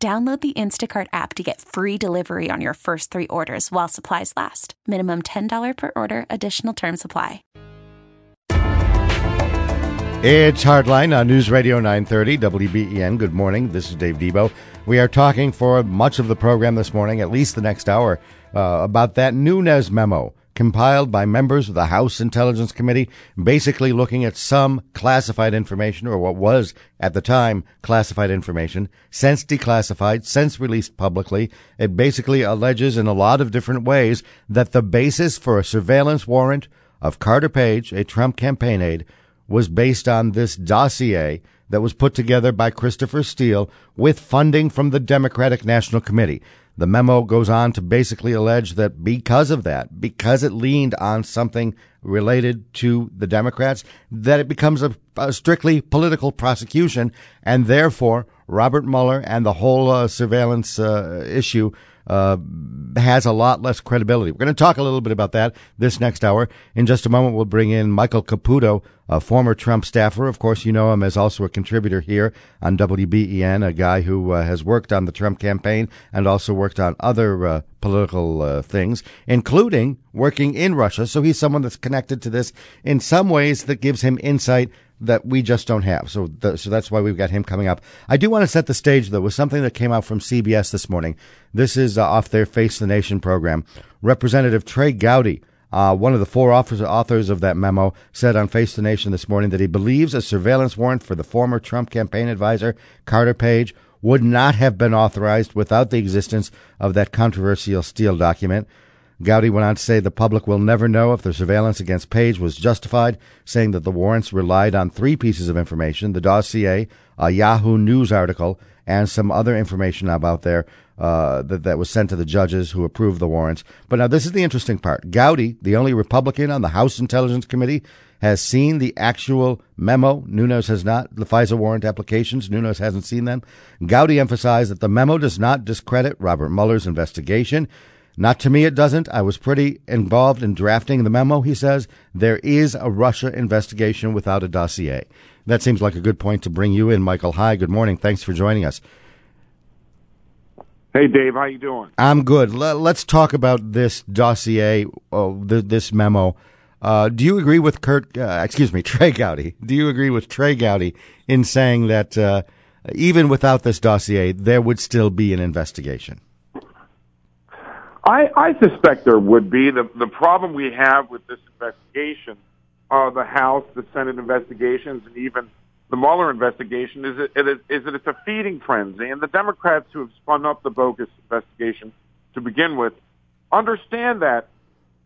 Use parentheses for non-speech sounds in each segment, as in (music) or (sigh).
Download the Instacart app to get free delivery on your first three orders while supplies last. Minimum $10 per order, additional term supply. It's Hardline on News Radio 930 WBEN. Good morning. This is Dave Debo. We are talking for much of the program this morning, at least the next hour, uh, about that Nunes memo compiled by members of the House Intelligence Committee, basically looking at some classified information, or what was at the time classified information, since declassified, since released publicly. It basically alleges in a lot of different ways that the basis for a surveillance warrant of Carter Page, a Trump campaign aide, was based on this dossier that was put together by Christopher Steele with funding from the Democratic National Committee. The memo goes on to basically allege that because of that, because it leaned on something related to the Democrats, that it becomes a, a strictly political prosecution, and therefore Robert Mueller and the whole uh, surveillance uh, issue uh, has a lot less credibility. We're going to talk a little bit about that this next hour. In just a moment, we'll bring in Michael Caputo, a former Trump staffer. Of course, you know him as also a contributor here on WBEN, a guy who uh, has worked on the Trump campaign and also worked on other uh, political uh, things, including working in Russia. So he's someone that's connected to this in some ways that gives him insight that we just don't have. So, the, so that's why we've got him coming up. I do want to set the stage though with something that came out from CBS this morning. This is uh, off their Face the Nation program. Representative Trey Gowdy, uh, one of the four authors of that memo, said on Face the Nation this morning that he believes a surveillance warrant for the former Trump campaign advisor Carter Page would not have been authorized without the existence of that controversial Steele document. Gowdy went on to say the public will never know if the surveillance against Page was justified, saying that the warrants relied on three pieces of information the dossier, a Yahoo News article, and some other information about there uh, that, that was sent to the judges who approved the warrants. But now this is the interesting part. Gowdy, the only Republican on the House Intelligence Committee, has seen the actual memo. Nunes has not. The FISA warrant applications, Nunes hasn't seen them. Gowdy emphasized that the memo does not discredit Robert Mueller's investigation. Not to me, it doesn't. I was pretty involved in drafting the memo, he says. There is a Russia investigation without a dossier. That seems like a good point to bring you in, Michael. Hi, good morning. Thanks for joining us. Hey, Dave, how you doing? I'm good. Let's talk about this dossier, oh, this memo. Uh, do you agree with Kurt? Uh, excuse me, (laughs) Trey Gowdy. Do you agree with Trey Gowdy in saying that uh, even without this dossier, there would still be an investigation? I, I suspect there would be. The, the problem we have with this investigation, uh, the House, the Senate investigations, and even the Mueller investigation is, it, it is, is that it's a feeding frenzy. And the Democrats who have spun up the bogus investigation to begin with understand that.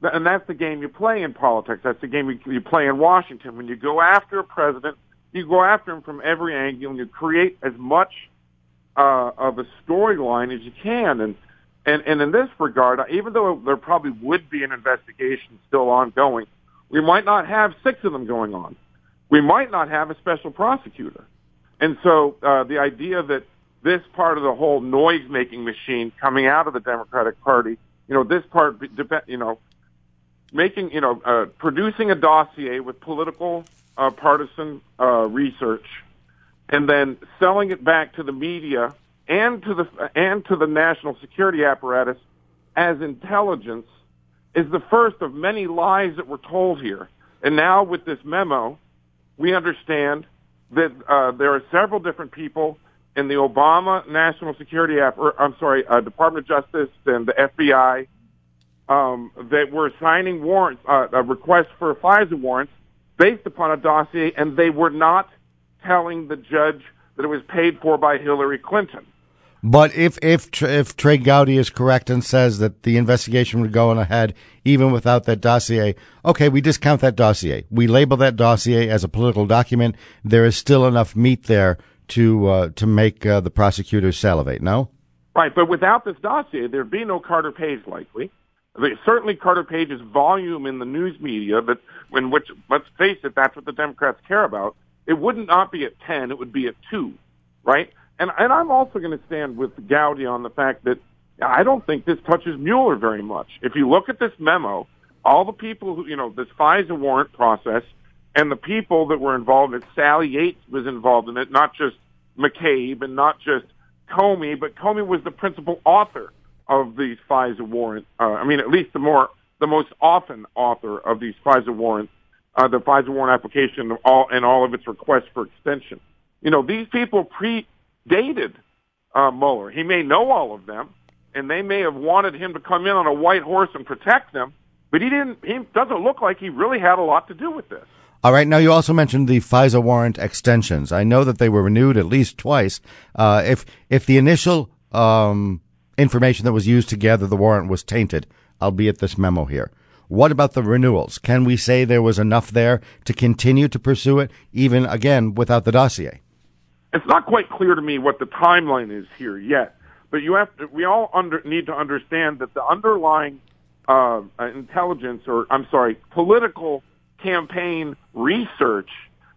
And that's the game you play in politics. That's the game you, you play in Washington. When you go after a president, you go after him from every angle and you create as much uh, of a storyline as you can. And and, and in this regard, even though there probably would be an investigation still ongoing, we might not have six of them going on. We might not have a special prosecutor. And so uh, the idea that this part of the whole noise-making machine coming out of the Democratic Party, you know, this part, you know, making, you know, uh, producing a dossier with political uh, partisan uh, research and then selling it back to the media and to the and to the national security apparatus as intelligence is the first of many lies that were told here. And now with this memo, we understand that uh, there are several different people in the Obama National Security app, or, I'm sorry, uh, Department of Justice and the FBI um, that were signing warrants, uh, a request for FISA warrants based upon a dossier, and they were not telling the judge that it was paid for by Hillary Clinton. But if if if Trey Gowdy is correct and says that the investigation would go on ahead even without that dossier, okay, we discount that dossier. We label that dossier as a political document. There is still enough meat there to uh, to make uh, the prosecutors salivate. No. Right, but without this dossier, there'd be no Carter Page likely. Certainly Carter Page's volume in the news media, but when which let's face it, that's what the Democrats care about. It would not be at ten; it would be at two, right? And and I'm also going to stand with Gowdy on the fact that I don't think this touches Mueller very much. If you look at this memo, all the people who you know this FISA warrant process, and the people that were involved in it, Sally Yates was involved in it, not just McCabe and not just Comey, but Comey was the principal author of these FISA warrant. Uh, I mean, at least the more, the most often author of these FISA warrants, uh, the FISA warrant application, all and all of its requests for extension. You know, these people predated uh, Mueller. He may know all of them, and they may have wanted him to come in on a white horse and protect them, but he didn't. He doesn't look like he really had a lot to do with this. All right. Now, you also mentioned the FISA warrant extensions. I know that they were renewed at least twice. Uh, if if the initial um, information that was used to gather the warrant was tainted, albeit this memo here, what about the renewals? Can we say there was enough there to continue to pursue it, even again without the dossier? It's not quite clear to me what the timeline is here yet, but you have to. We all under, need to understand that the underlying uh, intelligence, or I'm sorry, political campaign research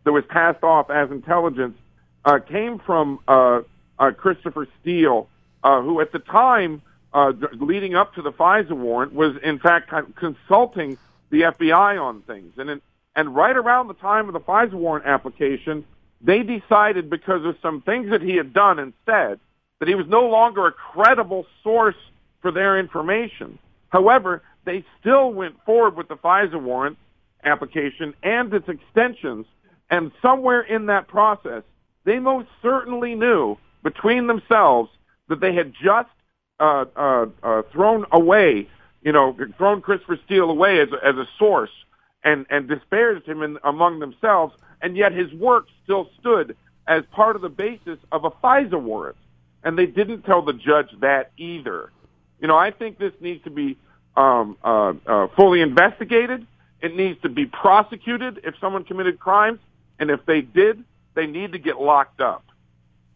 that was passed off as intelligence uh, came from uh, uh, Christopher Steele, uh, who at the time uh, leading up to the FISA warrant was in fact consulting the FBI on things. And in, and right around the time of the FISA warrant application, they decided because of some things that he had done and said that he was no longer a credible source for their information. However, they still went forward with the FISA warrant application and its extensions. And somewhere in that process, they most certainly knew between themselves that they had just uh, uh, uh, thrown away, you know, thrown Christopher Steele away as a, as a source and, and disparaged him in, among themselves, and yet his work still stood as part of the basis of a FISA warrant. And they didn't tell the judge that either. You know, I think this needs to be um, uh, uh, fully investigated. It needs to be prosecuted if someone committed crimes, and if they did, they need to get locked up.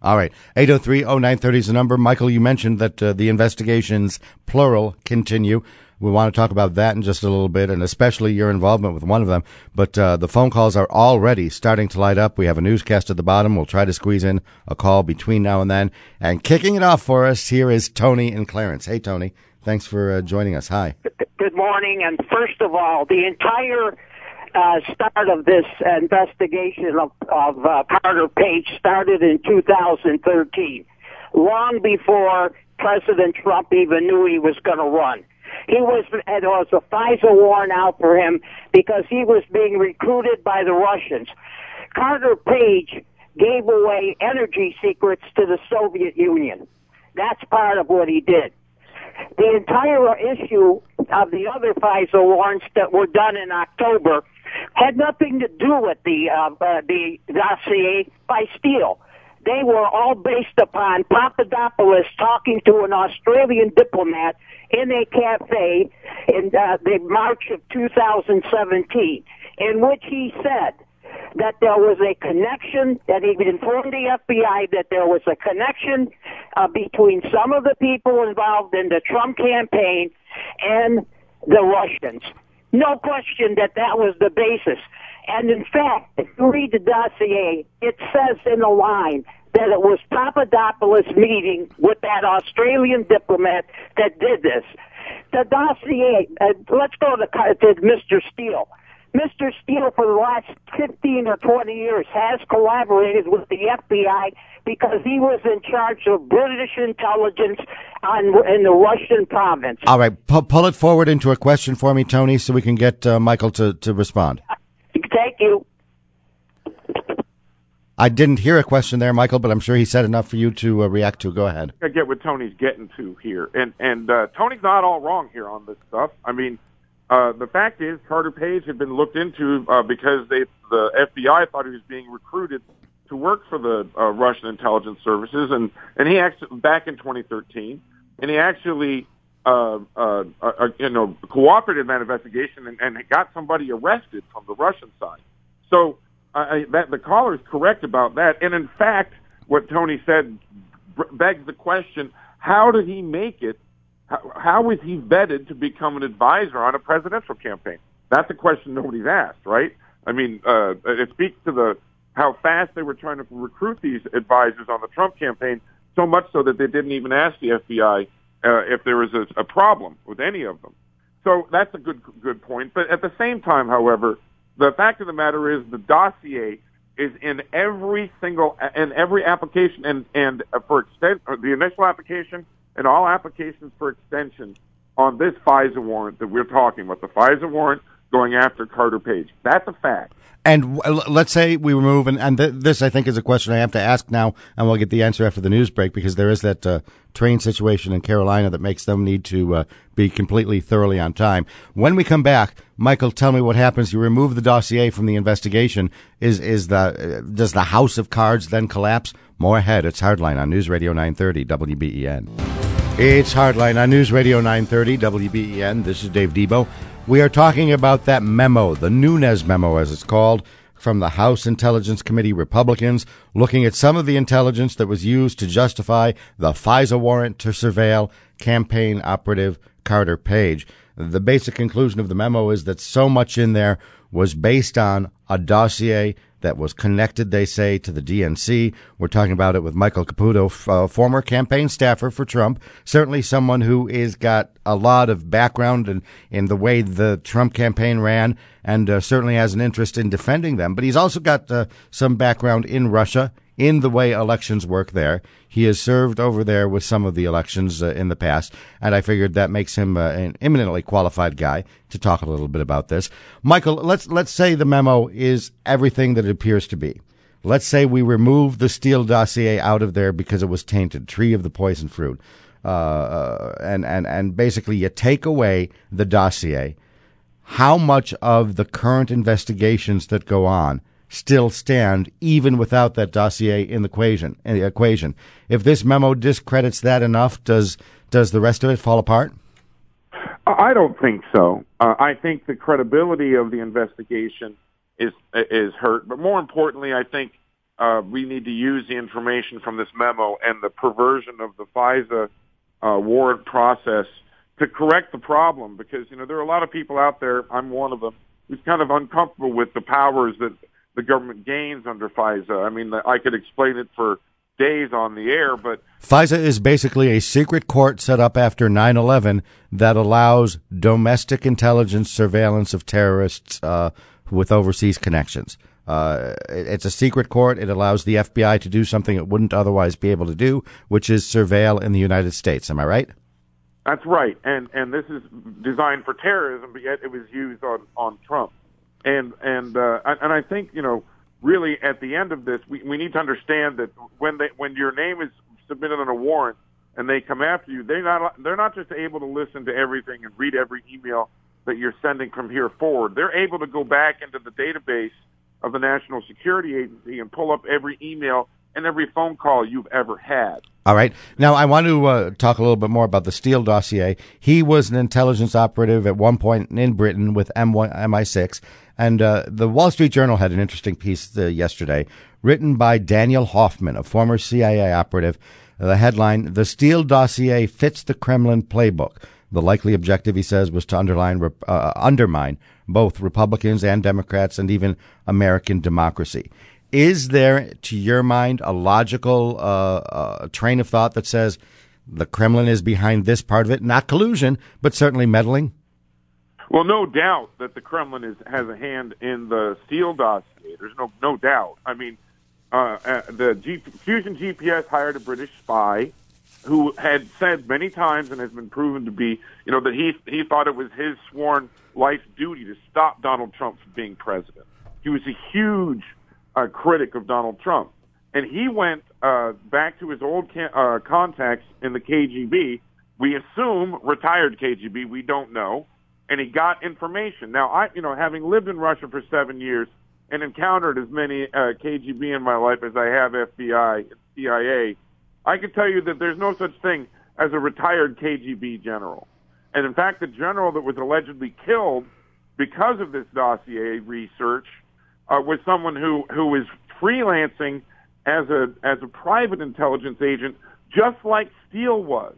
All right. 803-0930 is the number. Michael, you mentioned that uh, the investigations, plural, continue. We want to talk about that in just a little bit, and especially your involvement with one of them. But uh, the phone calls are already starting to light up. We have a newscast at the bottom. We'll try to squeeze in a call between now and then. And kicking it off for us, here is Tony and Clarence. Hey, Tony. Thanks for uh, joining us. Hi. Good morning. And first of all, the entire uh, start of this investigation of, of uh, Carter Page started in 2013, long before President Trump even knew he was going to run. He was, there was a FISA warrant out for him because he was being recruited by the Russians. Carter Page gave away energy secrets to the Soviet Union. That's part of what he did. The entire issue of the other FISA warrants that were done in October had nothing to do with the uh, uh, the dossier by Steele. They were all based upon Papadopoulos talking to an Australian diplomat in a cafe in uh, the March of 2017, in which he said that there was a connection, that he informed the FBI that there was a connection uh, between some of the people involved in the Trump campaign and the Russians. No question that that was the basis. And in fact, if you read the dossier, it says in the line that it was Papadopoulos meeting with that Australian diplomat that did this. The dossier, uh, let's go to, to Mr. Steele. Mr. Steele, for the last 15 or 20 years, has collaborated with the FBI because he was in charge of British intelligence on, in the Russian province. All right, P- pull it forward into a question for me, Tony, so we can get uh, Michael to, to respond. (laughs) Thank you. I didn't hear a question there, Michael, but I'm sure he said enough for you to uh, react to. Go ahead. I get what Tony's getting to here, and and uh, Tony's not all wrong here on this stuff. I mean, uh, the fact is, Carter Page had been looked into uh, because they, the FBI thought he was being recruited to work for the uh, Russian intelligence services, and and he actually back in 2013, and he actually uh, uh, uh, you know cooperated in that investigation and, and got somebody arrested from the Russian side. So uh, that the caller is correct about that, and in fact, what Tony said begs the question: How did he make it? How, how was he vetted to become an advisor on a presidential campaign? That's a question nobody's asked, right? I mean, uh, it speaks to the how fast they were trying to recruit these advisors on the Trump campaign, so much so that they didn't even ask the FBI uh, if there was a, a problem with any of them. So that's a good good point. But at the same time, however, the fact of the matter is the dossier is in every single in every application and and for extent the initial application and all applications for extension on this FISA warrant that we're talking about, the FISA warrant going after Carter Page. That's a fact. And let's say we remove, and, and th- this I think is a question I have to ask now, and we'll get the answer after the news break because there is that uh, train situation in Carolina that makes them need to uh, be completely thoroughly on time. When we come back, Michael, tell me what happens. You remove the dossier from the investigation. Is is the uh, does the house of cards then collapse? More ahead. It's Hardline on News Radio 930 WBEN. It's Hardline on News Radio 930 WBEN. This is Dave Debo. We are talking about that memo, the Nunes memo, as it's called, from the House Intelligence Committee Republicans, looking at some of the intelligence that was used to justify the FISA warrant to surveil campaign operative Carter Page. The basic conclusion of the memo is that so much in there was based on a dossier that was connected, they say, to the DNC. We're talking about it with Michael Caputo, uh, former campaign staffer for Trump, certainly someone who is got a lot of background in, in the way the Trump campaign ran and uh, certainly has an interest in defending them. But he's also got uh, some background in Russia in the way elections work there. He has served over there with some of the elections uh, in the past, and I figured that makes him uh, an eminently qualified guy to talk a little bit about this. Michael, let's let's say the memo is everything that it appears to be. Let's say we remove the Steele dossier out of there because it was tainted, tree of the poison fruit, uh, uh and and and basically you take away the dossier. How much of the current investigations that go on still stand even without that dossier in the equation. In the equation. If this memo discredits that enough, does does the rest of it fall apart? I don't think so. Uh, I think the credibility of the investigation is is hurt, but more importantly, I think uh, we need to use the information from this memo and the perversion of the FISA uh, warrant process to correct the problem. Because you know there are a lot of people out there. I'm one of them who's kind of uncomfortable with the powers that the government gains under FISA. I mean, I could explain it for days on the air, but FISA is basically a secret court set up after 9/11 that allows domestic intelligence surveillance of terrorists uh, with overseas connections. Uh, it's a secret court. It allows the FBI to do something it wouldn't otherwise be able to do, which is surveil in the United States. Am I right? That's right. And and this is designed for terrorism, but yet it was used on on Trump and and uh, and I think you know really at the end of this, we, we need to understand that when they when your name is submitted on a warrant and they come after you, they're not they're not just able to listen to everything and read every email that you're sending from here forward. They're able to go back into the database of the National Security Agency and pull up every email and every phone call you've ever had. All right. Now, I want to uh, talk a little bit more about the Steele dossier. He was an intelligence operative at one point in Britain with M1, MI6. And uh, the Wall Street Journal had an interesting piece uh, yesterday, written by Daniel Hoffman, a former CIA operative. The headline: "The Steele dossier fits the Kremlin playbook." The likely objective, he says, was to underline, uh, undermine both Republicans and Democrats, and even American democracy. Is there, to your mind, a logical uh, uh, train of thought that says the Kremlin is behind this part of it? Not collusion, but certainly meddling. Well, no doubt that the Kremlin is, has a hand in the Steele dossier. There's no no doubt. I mean, uh, uh, the G- Fusion GPS hired a British spy who had said many times and has been proven to be, you know, that he he thought it was his sworn life duty to stop Donald Trump from being president. He was a huge uh, critic of Donald Trump, and he went uh, back to his old ca- uh, contacts in the KGB. We assume retired KGB. We don't know and he got information. Now, I, you know, having lived in Russia for seven years and encountered as many uh, KGB in my life as I have FBI CIA, I can tell you that there's no such thing as a retired KGB general. And in fact, the general that was allegedly killed because of this dossier research uh, was someone who who was freelancing as a as a private intelligence agent just like Steele was.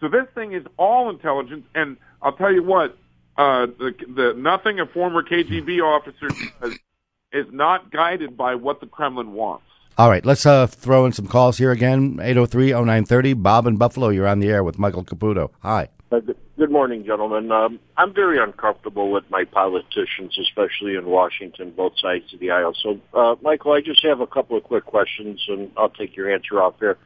So this thing is all intelligence, and I'll tell you what, uh, the, the nothing a former KGB officer does is not guided by what the Kremlin wants. All right, let's uh, throw in some calls here again. 803-0930. Bob in Buffalo, you're on the air with Michael Caputo. Hi. Uh, good morning, gentlemen. Um, I'm very uncomfortable with my politicians, especially in Washington, both sides of the aisle. So, uh, Michael, I just have a couple of quick questions, and I'll take your answer off here.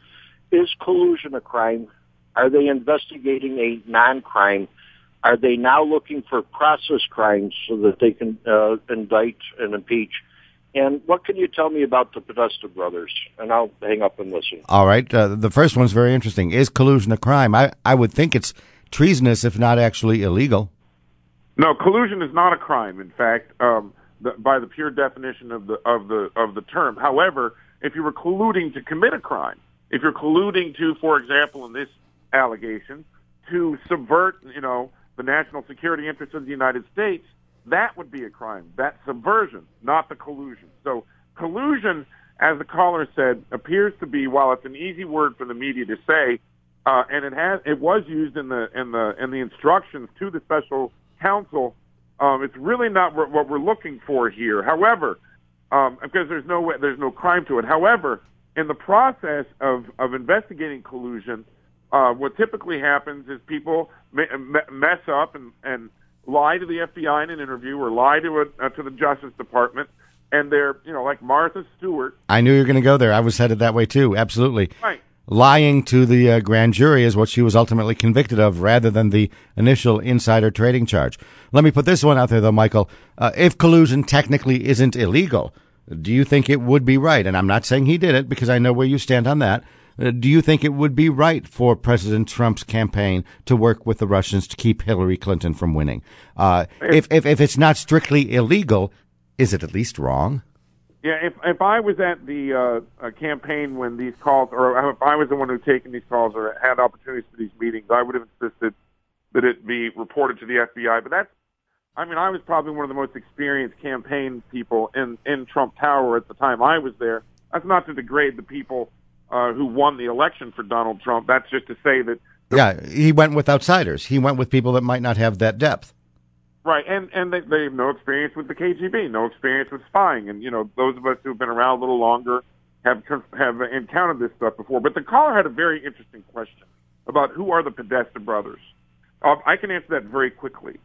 Is collusion a crime? Are they investigating a non-crime? Are they now looking for process crimes so that they can uh, indict and impeach? And what can you tell me about the Podesta brothers? And I'll hang up and listen. All right. Uh, the first one's very interesting. Is collusion a crime? I, I would think it's treasonous, if not actually illegal. No, collusion is not a crime. In fact, um, the, by the pure definition of the of the of the term. However, if you were colluding to commit a crime, if you're colluding to, for example, in this allegation, to subvert, you know, the national security interests of the United States, that would be a crime. That subversion, not the collusion. So collusion, as the caller said, appears to be, while it's an easy word for the media to say, uh, and it has it was used in the in the in the instructions to the special counsel. Um, it's really not what we're looking for here. However, um, because there's no there's no crime to it. However, in the process of of investigating collusion, uh, what typically happens is people mess up and and lie to the FBI in an interview or lie to a, uh, to the Justice Department, and they're you know like Martha Stewart. I knew you were going to go there. I was headed that way too. Absolutely. Right lying to the uh, grand jury is what she was ultimately convicted of rather than the initial insider trading charge. Let me put this one out there though, Michael. Uh, if collusion technically isn't illegal, do you think it would be right? And I'm not saying he did it because I know where you stand on that. Uh, do you think it would be right for President Trump's campaign to work with the Russians to keep Hillary Clinton from winning? Uh, if, if, if it's not strictly illegal, is it at least wrong? Yeah, if if I was at the uh, uh, campaign when these calls, or if I was the one who taken these calls or had opportunities for these meetings, I would have insisted that it be reported to the FBI. But that's, I mean, I was probably one of the most experienced campaign people in in Trump Tower at the time I was there. That's not to degrade the people uh, who won the election for Donald Trump. That's just to say that. Yeah, he went with outsiders. He went with people that might not have that depth. Right, and and they, they have no experience with the KGB, no experience with spying, and you know those of us who've been around a little longer have have encountered this stuff before. But the caller had a very interesting question about who are the Podesta brothers. Uh, I can answer that very quickly.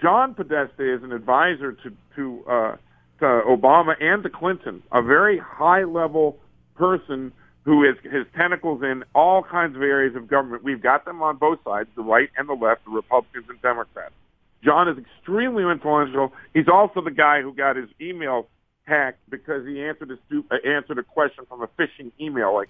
John Podesta is an advisor to to, uh, to Obama and to Clinton, a very high level person who is his tentacles in all kinds of areas of government. We've got them on both sides, the right and the left, the Republicans and Democrats. John is extremely influential. He's also the guy who got his email hacked because he answered a stu- uh, answered a question from a phishing email, like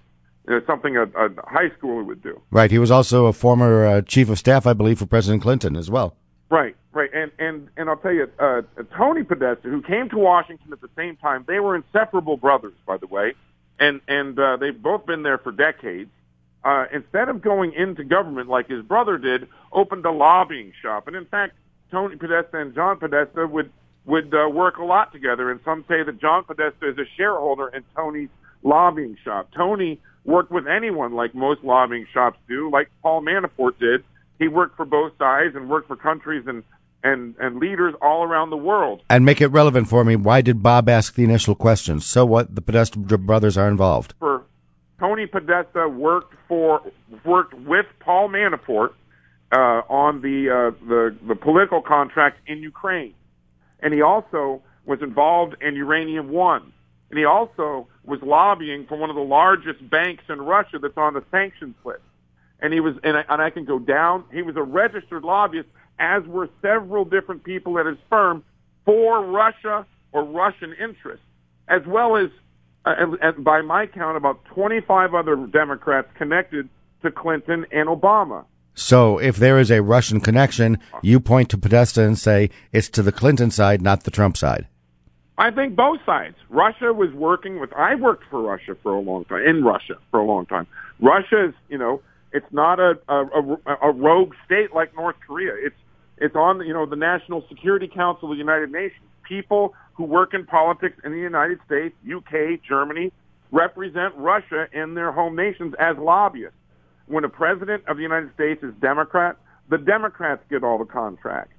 you know, something a, a high schooler would do. Right. He was also a former uh, chief of staff, I believe, for President Clinton as well. Right. Right. And and and I'll tell you, uh, Tony Podesta, who came to Washington at the same time, they were inseparable brothers, by the way, and and uh, they've both been there for decades. Uh, instead of going into government like his brother did, opened a lobbying shop, and in fact Tony Podesta and John Podesta would would uh, work a lot together. And some say that John Podesta is a shareholder in Tony's lobbying shop. Tony worked with anyone like most lobbying shops do, like Paul Manafort did. He worked for both sides and worked for countries and and and leaders all around the world. And make it relevant for me. Why did Bob ask the initial questions? So what? The Podesta brothers are involved. For Tony Podesta worked for worked with Paul Manafort uh, on the, uh, the the political contract in Ukraine, and he also was involved in Uranium One, and he also was lobbying for one of the largest banks in Russia that's on the sanctions list. And he was, and I, and I can go down. He was a registered lobbyist, as were several different people at his firm for Russia or Russian interests, as well as, uh, and, and by my count, about 25 other Democrats connected to Clinton and Obama. So if there is a Russian connection, you point to Podesta and say it's to the Clinton side, not the Trump side. I think both sides. Russia was working with. I worked for Russia for a long time in Russia for a long time. Russia is, you know, it's not a a, a, a rogue state like North Korea. It's it's on, you know, the National Security Council of the United Nations. People who work in politics in the United States, UK, Germany, represent Russia in their home nations as lobbyists. When a president of the United States is Democrat, the Democrats get all the contracts.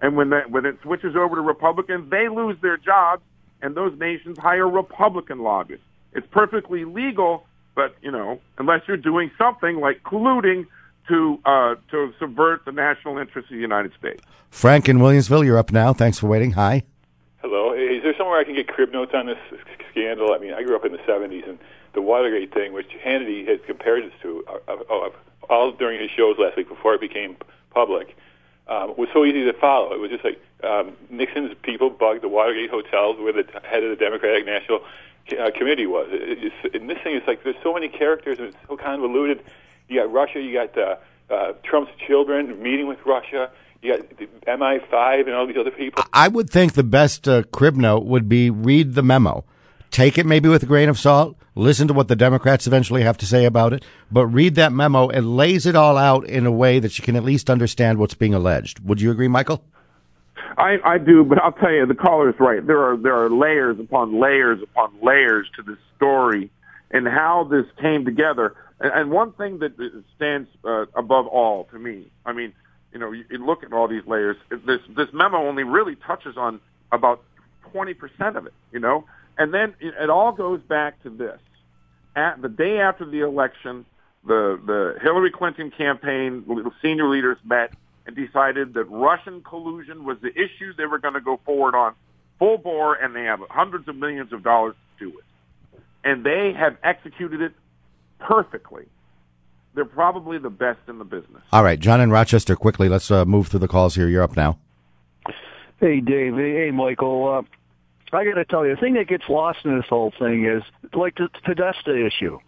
And when that, when it switches over to Republicans, they lose their jobs, and those nations hire Republican lobbyists. It's perfectly legal, but you know, unless you're doing something like colluding to uh, to subvert the national interest of the United States. Frank in Williamsville, you're up now. Thanks for waiting. Hi. Hello. Is there somewhere I can get crib notes on this scandal? I mean, I grew up in the '70s, and the Watergate thing, which Hannity has compared this to, uh, uh, all during his shows last week before it became public, um, was so easy to follow. It was just like um, Nixon's people bugged the Watergate hotels where the head of the Democratic National uh, Committee was. It, it, and this thing is like there's so many characters and it's so convoluted. You got Russia, you got uh, uh, Trump's children meeting with Russia. You got MI5 and all these other people. I would think the best uh, crib note would be read the memo. Take it maybe with a grain of salt. Listen to what the Democrats eventually have to say about it, but read that memo. It lays it all out in a way that you can at least understand what's being alleged. Would you agree, Michael? I, I do, but I'll tell you, the caller is right. There are there are layers upon layers upon layers to this story, and how this came together. And, and one thing that stands uh, above all to me, I mean, you know, you, you look at all these layers. This this memo only really touches on about twenty percent of it. You know, and then it, it all goes back to this. At the day after the election, the the Hillary Clinton campaign senior leaders met and decided that Russian collusion was the issue they were going to go forward on full bore, and they have hundreds of millions of dollars to do it. And they have executed it perfectly. They're probably the best in the business. All right, John in Rochester, quickly, let's uh, move through the calls here. You're up now. Hey, Dave. Hey, Michael. Uh, I got to tell you, the thing that gets lost in this whole thing is like the Podesta issue.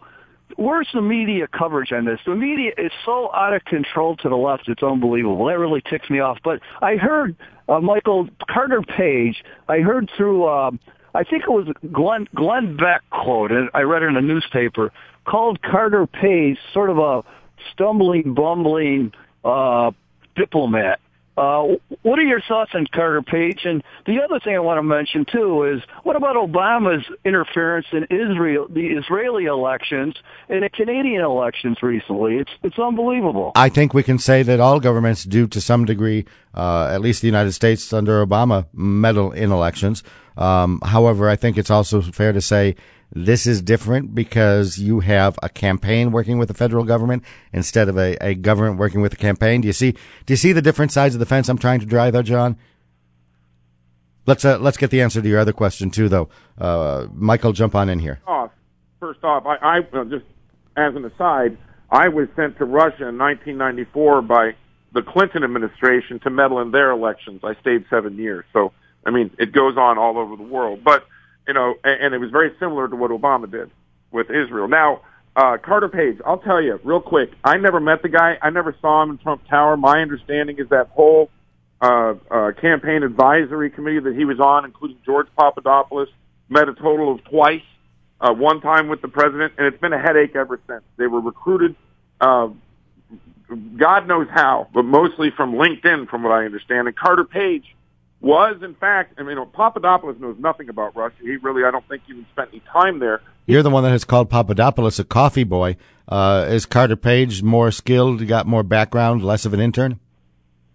Where's the media coverage on this? The media is so out of control to the left; it's unbelievable. That really ticks me off. But I heard uh, Michael Carter Page. I heard through. Uh, I think it was Glenn Glenn Beck quote, and I read it in a newspaper, called Carter Page sort of a stumbling, bumbling uh, diplomat. Uh, what are your thoughts on Carter Page? And the other thing I want to mention too is what about Obama's interference in Israel, the Israeli elections and the Canadian elections recently? It's it's unbelievable. I think we can say that all governments do to some degree, uh, at least the United States under Obama, meddle in elections. Um, however, I think it's also fair to say this is different because you have a campaign working with the federal government instead of a, a government working with a campaign. Do you see? Do you see the different sides of the fence I'm trying to drive there, John? Let's uh, let's get the answer to your other question too, though. Uh, Michael, jump on in here. First off, I, I just as an aside, I was sent to Russia in 1994 by the Clinton administration to meddle in their elections. I stayed seven years, so I mean it goes on all over the world, but you know, and, and it was very similar to what Obama did with Israel. Now, uh, Carter Page, I'll tell you real quick. I never met the guy. I never saw him in Trump Tower. My understanding is that whole uh, uh, campaign advisory committee that he was on, including George Papadopoulos, met a total of twice. Uh, one time with the president, and it's been a headache ever since. They were recruited, uh, God knows how, but mostly from LinkedIn, from what I understand. And Carter Page was in fact, I mean, Papadopoulos knows nothing about Russia. He really, I don't think, even spent any time there. You're the one that has called Papadopoulos a coffee boy. Uh, is Carter Page more skilled, got more background, less of an intern?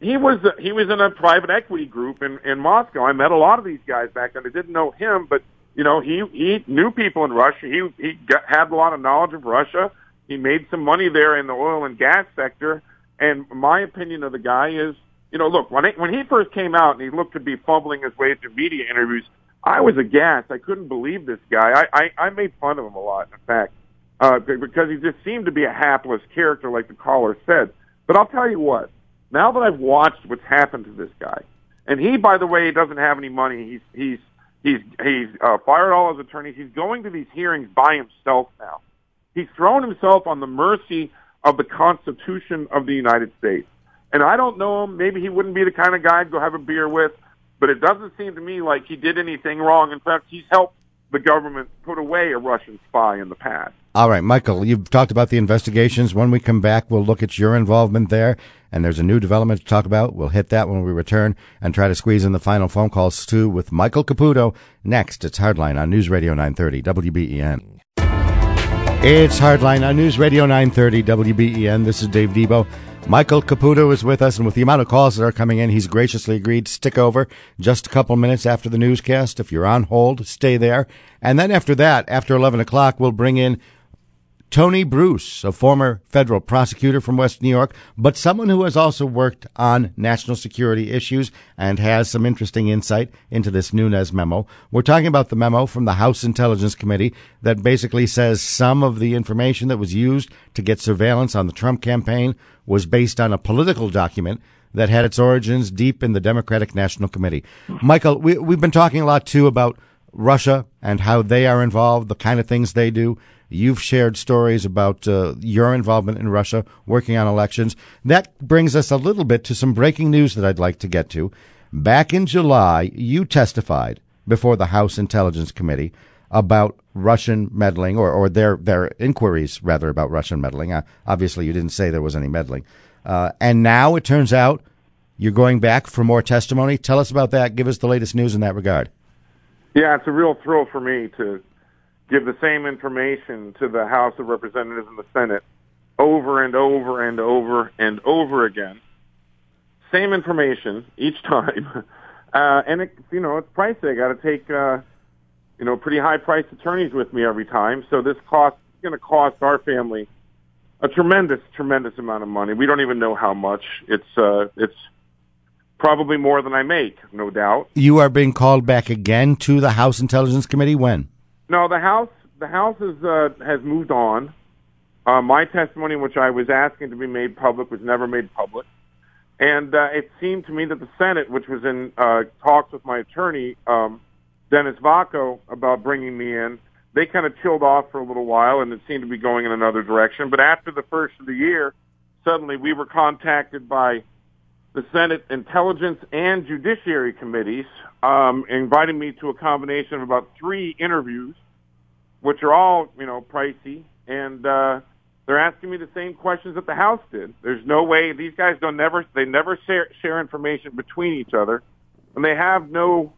He was he was in a private equity group in in Moscow. I met a lot of these guys back then. I didn't know him, but you know he he knew people in Russia. He he got, had a lot of knowledge of Russia. He made some money there in the oil and gas sector. And my opinion of the guy is you know, look, when, when he first came out and he looked to be fumbling his way through media interviews, I was aghast. I couldn't believe this guy. I, I, I made fun of him a lot, in fact, uh, because he just seemed to be a hapless character, like the caller said. But I'll tell you what, now that I've watched what's happened to this guy, and he, by the way, doesn't have any money. He's, he's, he's, he's uh, fired all his attorneys. He's going to these hearings by himself now. He's thrown himself on the mercy of the Constitution of the United States. And I don't know him. Maybe he wouldn't be the kind of guy I'd go have a beer with, but it doesn't seem to me like he did anything wrong. In fact, he's helped the government put away a Russian spy in the past. All right, Michael, you've talked about the investigations. When we come back, we'll look at your involvement there. And there's a new development to talk about. We'll hit that when we return and try to squeeze in the final phone calls too with Michael Caputo. Next, it's Hardline on News Radio 930 WBEN. It's Hardline on News Radio 930 WBEN. This is Dave Debo. Michael Caputo is with us, and with the amount of calls that are coming in, he's graciously agreed to stick over just a couple minutes after the newscast. If you're on hold, stay there. And then after that, after 11 o'clock, we'll bring in Tony Bruce, a former federal prosecutor from West New York, but someone who has also worked on national security issues and has some interesting insight into this Nunes memo. We're talking about the memo from the House Intelligence Committee that basically says some of the information that was used to get surveillance on the Trump campaign was based on a political document that had its origins deep in the Democratic National Committee. Michael, we, we've been talking a lot too about Russia and how they are involved, the kind of things they do. You've shared stories about uh, your involvement in Russia, working on elections. That brings us a little bit to some breaking news that I'd like to get to. Back in July, you testified before the House Intelligence Committee about Russian meddling, or, or their their inquiries rather about Russian meddling. Uh, obviously, you didn't say there was any meddling, uh, and now it turns out you're going back for more testimony. Tell us about that. Give us the latest news in that regard. Yeah, it's a real thrill for me to give the same information to the House of Representatives and the Senate over and over and over and over again. Same information each (laughs) time. Uh, and it, you know, it's pricey. I got to take, uh, you know, pretty high priced attorneys with me every time. So this cost is going to cost our family a tremendous, tremendous amount of money. We don't even know how much. It's, uh, it's probably more than I make, no doubt. You are being called back again to the House Intelligence Committee when? No, the House the House is, uh, has moved on. Uh, my testimony, which I was asking to be made public, was never made public. And uh, it seemed to me that the Senate, which was in uh, talks with my attorney, um, Dennis Vacco, about bringing me in, they kind of chilled off for a little while, and it seemed to be going in another direction. But after the first of the year, suddenly we were contacted by the Senate Intelligence and Judiciary Committees, um, inviting me to a combination of about three interviews, which are all, you know, pricey. And, uh, they're asking me the same questions that the House did. There's no way these guys don't never, they never share, share information between each other. And they have no,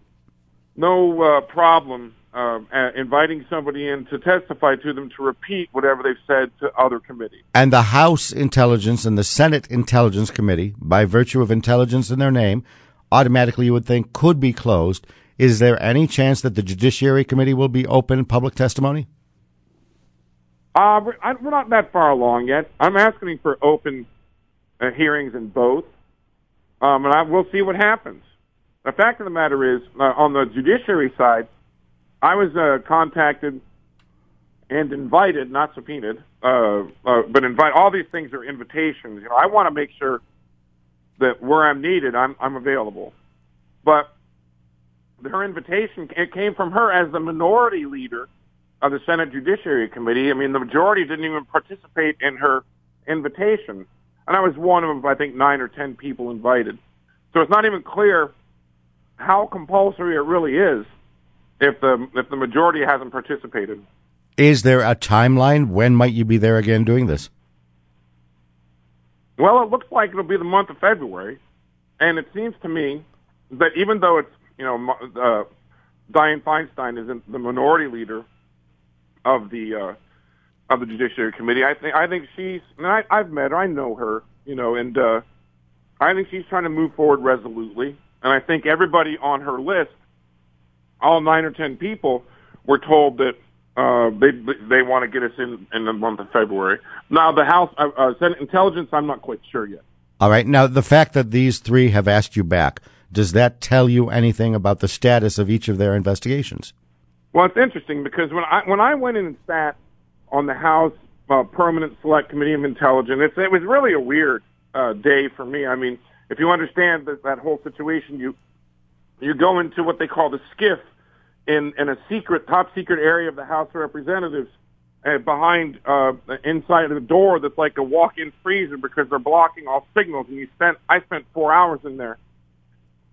no, uh, problem uh, inviting somebody in to testify to them to repeat whatever they've said to other committees. And the House Intelligence and the Senate Intelligence Committee, by virtue of intelligence in their name, automatically you would think could be closed. Is there any chance that the Judiciary Committee will be open public testimony? Uh, we're, I, we're not that far along yet. I'm asking for open uh, hearings in both, um, and I, we'll see what happens. The fact of the matter is, uh, on the judiciary side, I was uh, contacted and invited, not subpoenaed, uh, uh, but invite. All these things are invitations. You know, I want to make sure that where I'm needed, I'm I'm available. But her invitation it came from her as the minority leader of the Senate Judiciary Committee. I mean, the majority didn't even participate in her invitation, and I was one of I think nine or ten people invited. So it's not even clear how compulsory it really is if the if the majority hasn't participated. Is there a timeline? When might you be there again doing this? Well, it looks like it'll be the month of February, and it seems to me that even though it's you know uh, Dianne Feinstein is the minority leader of the uh, of the Judiciary Committee, I think I think she's. And I, I've met her, I know her, you know, and uh, I think she's trying to move forward resolutely. And I think everybody on her list all nine or ten people were told that uh, they they want to get us in in the month of February. Now the House uh, uh, Senate Intelligence, I'm not quite sure yet. All right. Now the fact that these three have asked you back, does that tell you anything about the status of each of their investigations? Well, it's interesting because when I when I went in and sat on the House uh, Permanent Select Committee of Intelligence, it was really a weird uh, day for me. I mean, if you understand that that whole situation, you you go into what they call the SCIF in in a secret, top secret area of the House of Representatives, uh, behind uh, inside of the door that's like a walk-in freezer because they're blocking all signals. And you spent I spent four hours in there,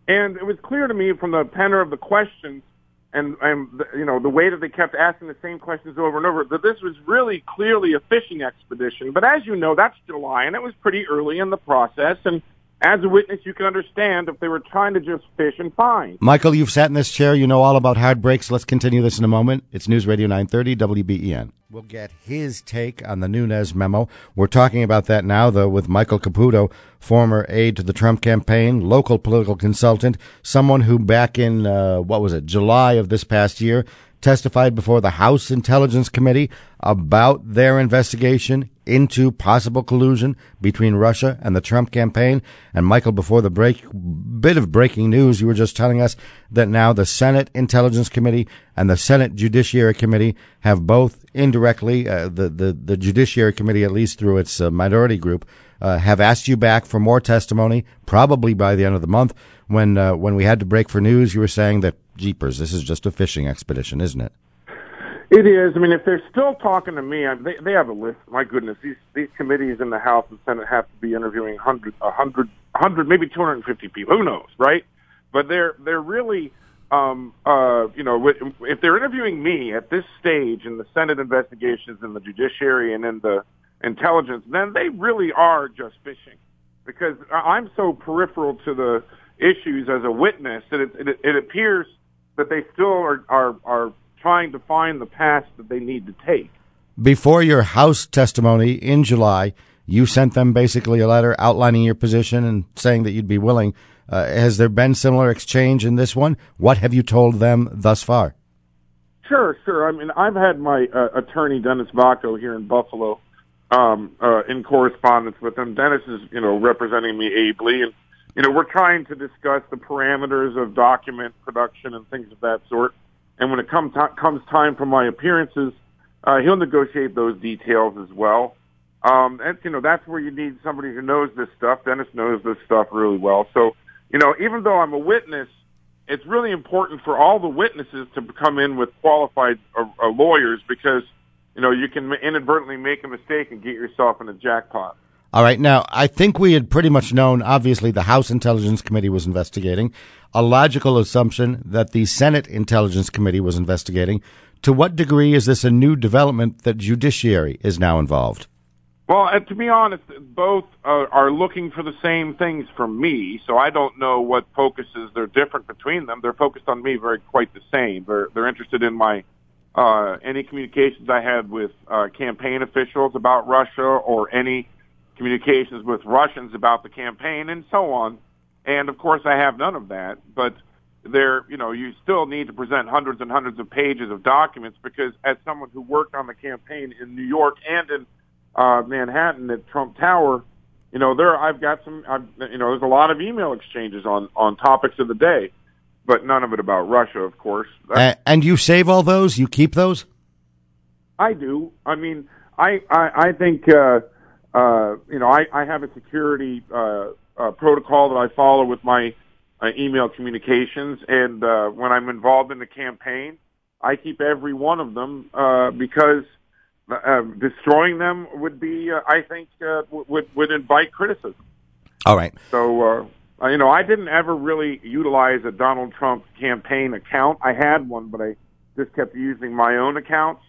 and it was clear to me from the tenor of the questions and and you know the way that they kept asking the same questions over and over that this was really clearly a fishing expedition. But as you know, that's July, and it was pretty early in the process, and as a witness, you can understand if they were trying to just fish and find. Michael, you've sat in this chair. You know all about hard breaks. Let's continue this in a moment. It's News Radio 930 WBEN. We'll get his take on the Nunes memo. We're talking about that now, though, with Michael Caputo, former aide to the Trump campaign, local political consultant, someone who back in, uh, what was it, July of this past year, testified before the House Intelligence Committee about their investigation into possible collusion between Russia and the Trump campaign. And Michael, before the break, bit of breaking news, you were just telling us that now the Senate Intelligence Committee and the Senate Judiciary Committee have both indirectly, uh, the, the, the Judiciary Committee, at least through its uh, minority group, uh, have asked you back for more testimony, probably by the end of the month. When, uh, when we had to break for news, you were saying that, jeepers, this is just a fishing expedition, isn't it? It is. I mean, if they're still talking to me, they they have a list. My goodness, these these committees in the House and Senate have to be interviewing hundred, a hundred, hundred, maybe two hundred and fifty people. Who knows, right? But they're they're really, um, uh, you know, if they're interviewing me at this stage in the Senate investigations and the judiciary and in the intelligence, then they really are just fishing, because I'm so peripheral to the issues as a witness that it it, it appears that they still are are are trying to find the path that they need to take. Before your House testimony in July, you sent them basically a letter outlining your position and saying that you'd be willing. Uh, has there been similar exchange in this one? What have you told them thus far? Sure, sure. I mean, I've had my uh, attorney Dennis Vacco here in Buffalo um, uh, in correspondence with him. Dennis is, you know, representing me ably, and you know, we're trying to discuss the parameters of document production and things of that sort. And when it comes comes time for my appearances, uh, he'll negotiate those details as well. Um, and you know that's where you need somebody who knows this stuff. Dennis knows this stuff really well. So you know, even though I'm a witness, it's really important for all the witnesses to come in with qualified uh, uh, lawyers because you know you can inadvertently make a mistake and get yourself in a jackpot. All right. Now, I think we had pretty much known, obviously, the House Intelligence Committee was investigating. A logical assumption that the Senate Intelligence Committee was investigating. To what degree is this a new development that judiciary is now involved? Well, to be honest, both are looking for the same things from me, so I don't know what focuses they're different between them. They're focused on me very quite the same. They're they're interested in my uh, any communications I had with uh, campaign officials about Russia or any communications with Russians about the campaign and so on. And of course, I have none of that. But there, you know, you still need to present hundreds and hundreds of pages of documents because, as someone who worked on the campaign in New York and in uh, Manhattan at Trump Tower, you know, there I've got some, I've, you know, there's a lot of email exchanges on on topics of the day, but none of it about Russia, of course. Uh, and you save all those? You keep those? I do. I mean, I I, I think. Uh, uh, you know, I, I have a security uh, uh, protocol that I follow with my uh, email communications, and uh, when I'm involved in the campaign, I keep every one of them uh, because uh, destroying them would be, uh, I think, uh, would would invite criticism. All right. So, uh, you know, I didn't ever really utilize a Donald Trump campaign account. I had one, but I just kept using my own accounts,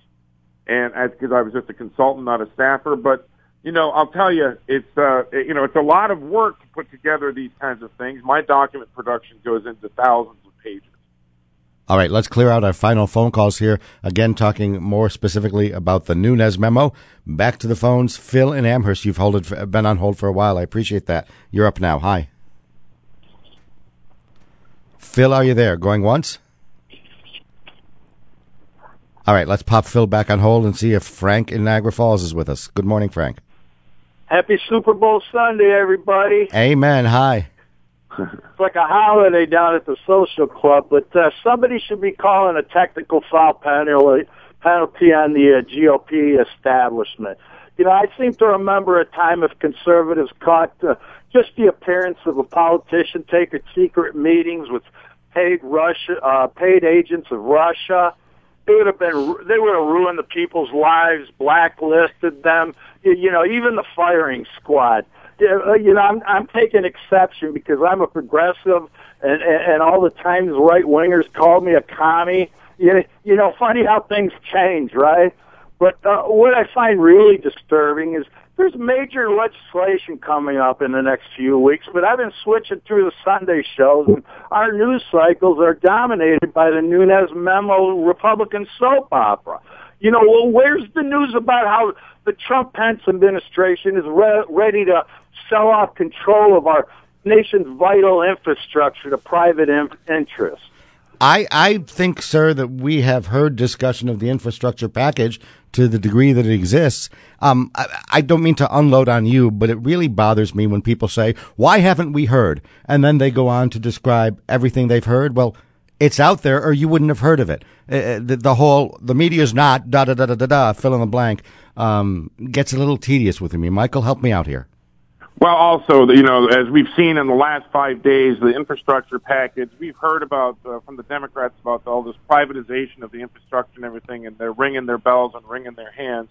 and because I was just a consultant, not a staffer, but you know, I'll tell you, it's uh, you know, it's a lot of work to put together these kinds of things. My document production goes into thousands of pages. All right, let's clear out our final phone calls here. Again, talking more specifically about the Nunes memo. Back to the phones. Phil in Amherst, you've hold been on hold for a while. I appreciate that. You're up now. Hi. Phil, are you there? Going once? All right, let's pop Phil back on hold and see if Frank in Niagara Falls is with us. Good morning, Frank. Happy Super Bowl Sunday, everybody. Amen. Hi. it's like a holiday down at the social club, but uh, somebody should be calling a technical foul penalty, penalty on the uh, GOP establishment. You know, I seem to remember a time of conservatives caught uh, just the appearance of a politician taking secret meetings with paid Russia, uh, paid agents of Russia they would have been they would have ruined the people's lives, blacklisted them. You, know, even the firing squad. Uh, you know, I'm I'm taking exception because I'm a progressive, and and, and all the times right wingers called me a commie. You you know, funny how things change, right? But uh, what I find really disturbing is there's major legislation coming up in the next few weeks, but I've been switching through the Sunday shows, and our news cycles are dominated by the Nunes memo Republican soap opera. You know, well, where's the news about how the Trump Pence administration is re- ready to sell off control of our nation's vital infrastructure to private in- interests? I, I think, sir, that we have heard discussion of the infrastructure package to the degree that it exists. Um, I, I, don't mean to unload on you, but it really bothers me when people say, why haven't we heard? And then they go on to describe everything they've heard. Well, it's out there or you wouldn't have heard of it. Uh, uh the, the, whole, the media's not da da da da da da, fill in the blank, um, gets a little tedious with me. Michael, help me out here. Well, also, you know, as we've seen in the last five days, the infrastructure package, we've heard about uh, from the Democrats about all this privatization of the infrastructure and everything, and they're ringing their bells and wringing their hands.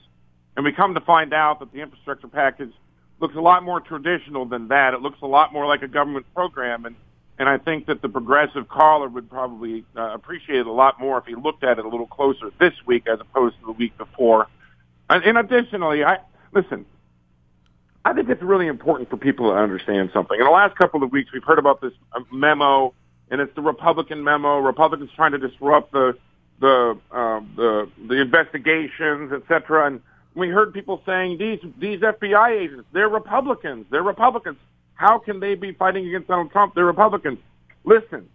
And we come to find out that the infrastructure package looks a lot more traditional than that. It looks a lot more like a government program, and and I think that the progressive caller would probably uh, appreciate it a lot more if he looked at it a little closer this week as opposed to the week before. And, and additionally, I listen. I think it's really important for people to understand something. In the last couple of weeks, we've heard about this uh, memo, and it's the Republican memo. Republicans trying to disrupt the the uh, the the investigations, et cetera. And we heard people saying these these FBI agents, they're Republicans. They're Republicans. How can they be fighting against Donald Trump? They're Republicans. Listen,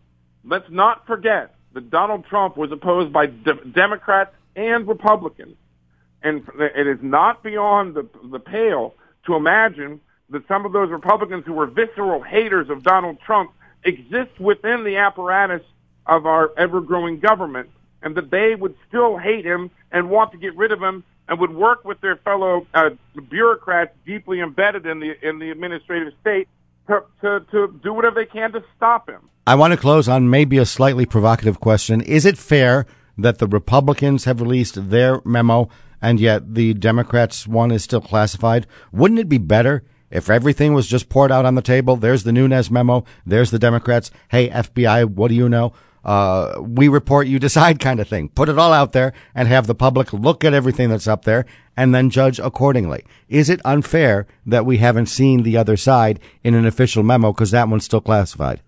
let's not forget that Donald Trump was opposed by de- Democrats and Republicans, and it is not beyond the the pale to imagine that some of those Republicans who were visceral haters of Donald Trump exist within the apparatus of our ever-growing government and that they would still hate him and want to get rid of him and would work with their fellow uh, bureaucrats deeply embedded in the in the administrative state to, to, to do whatever they can to stop him. I want to close on maybe a slightly provocative question. Is it fair that the Republicans have released their memo and yet the Democrats' one is still classified. Wouldn't it be better if everything was just poured out on the table? There's the Nunes memo. There's the Democrats. Hey, FBI, what do you know? Uh, we report, you decide (laughs) kind of thing. Put it all out there and have the public look at everything that's up there and then judge accordingly. Is it unfair that we haven't seen the other side in an official memo because that one's still classified?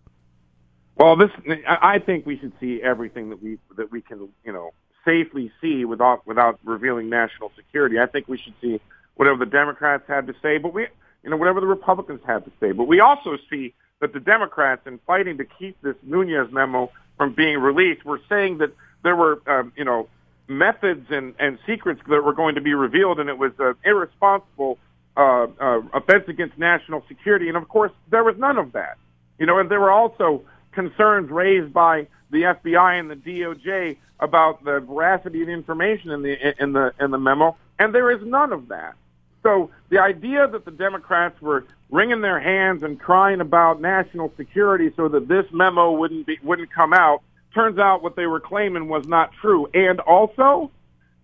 Well, this I think we should see everything that we that we can, you know, safely see without without revealing national security. I think we should see whatever the Democrats had to say, but we, you know, whatever the Republicans had to say. But we also see that the Democrats, in fighting to keep this Nunes memo from being released, were saying that there were, um, you know, methods and, and secrets that were going to be revealed, and it was an irresponsible uh, uh, offense against national security. And of course, there was none of that. You know, and there were also concerns raised by the FBI and the DOJ about the veracity of the information in the in the in the memo, and there is none of that. So the idea that the Democrats were wringing their hands and crying about national security so that this memo wouldn't be wouldn't come out turns out what they were claiming was not true. And also,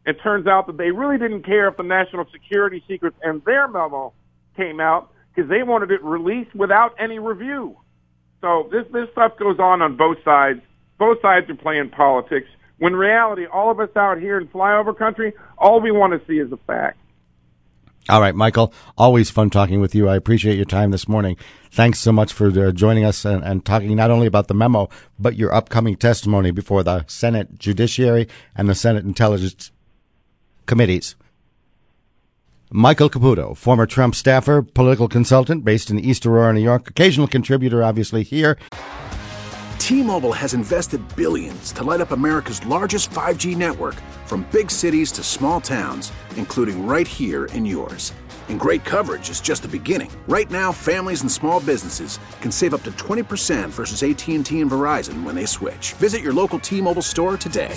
it turns out that they really didn't care if the national security secrets and their memo came out because they wanted it released without any review. So this this stuff goes on on both sides. Both sides are playing politics. When reality, all of us out here in flyover country, all we want to see is the fact. All right, Michael. Always fun talking with you. I appreciate your time this morning. Thanks so much for uh, joining us and, and, talking not only about the memo, but your upcoming testimony before the Senate Judiciary and the Senate Intelligence Committees. Michael Caputo, former Trump staffer, political consultant based in East Aurora, New York, occasional contributor, obviously, here. T-Mobile has invested billions to light up America's largest 5G network from big cities to small towns, including right here in yours. And great coverage is just the beginning. Right now, families and small businesses can save up to 20% versus AT&T and Verizon when they switch. Visit your local T-Mobile store today.